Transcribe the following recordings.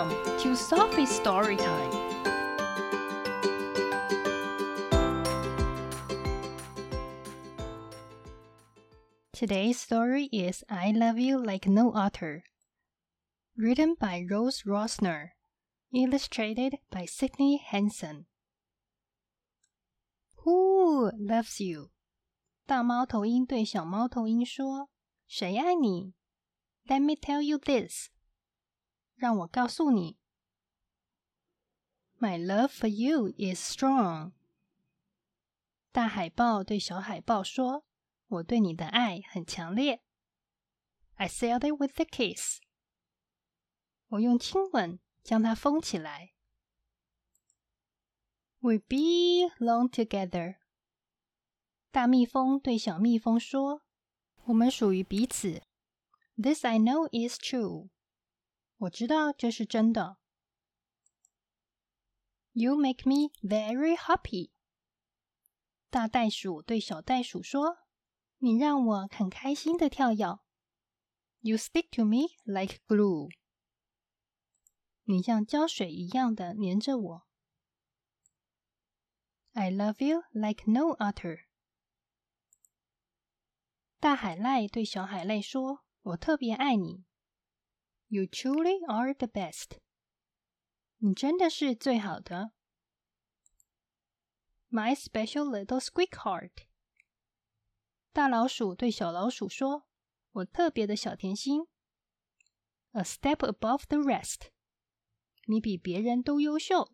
Welcome to Sophie's Story Time. Today's story is I Love You Like No Otter, written by Rose Rossner, illustrated by Sydney Hanson. Who loves you? 大猫头鹰对小猫头鹰说：“谁爱你？” Let me tell you this. 让我告诉你，My love for you is strong。大海豹对小海豹说：“我对你的爱很强烈。” I sealed it with a kiss。我用亲吻将它封起来。We belong together。大蜜蜂对小蜜蜂说：“我们属于彼此。” This I know is true。 我知道这是真的。You make me very happy。大袋鼠对小袋鼠说：“你让我很开心的跳跃。”You stick to me like glue。你像胶水一样的粘着我。I love you like no otter。大海濑对小海濑说：“我特别爱你。” You truly are the best. 你真的是最好的。My special little squeakheart. 大老鼠对小老鼠说：“我特别的小甜心。” A step above the rest. 你比别人都优秀。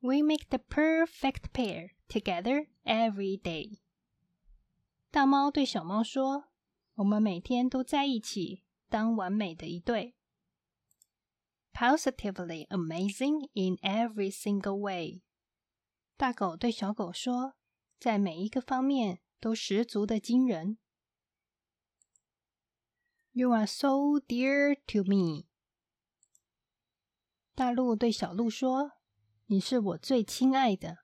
We make the perfect pair together every day. 大猫对小猫说：“我们每天都在一起。” 当完美的一对，positively amazing in every single way。大狗对小狗说，在每一个方面都十足的惊人。You are so dear to me。大鹿对小鹿说，你是我最亲爱的。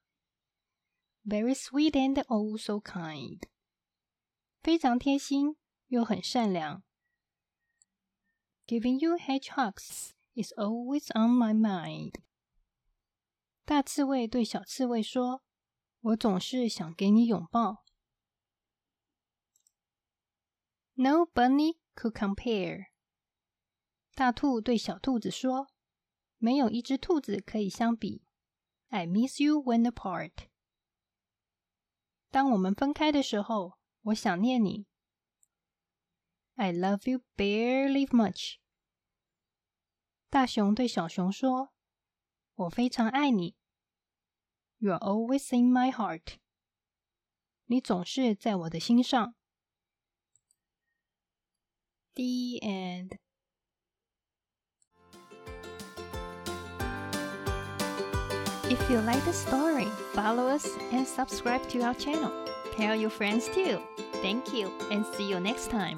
Very sweet and oh so kind。非常贴心又很善良。 Giving you hedgehugs is always on my mind。大刺猬对小刺猬说：“我总是想给你拥抱。” No bunny could compare。大兔对小兔子说：“没有一只兔子可以相比。” I miss you when apart. 当我们分开的时候，我想念你。I love you beary much。大熊对小熊说：“我非常爱你。You're always in my heart。你总是在我的心上。” The end. If you like the story, follow us and subscribe to our channel. Tell your friends too. Thank you and see you next time.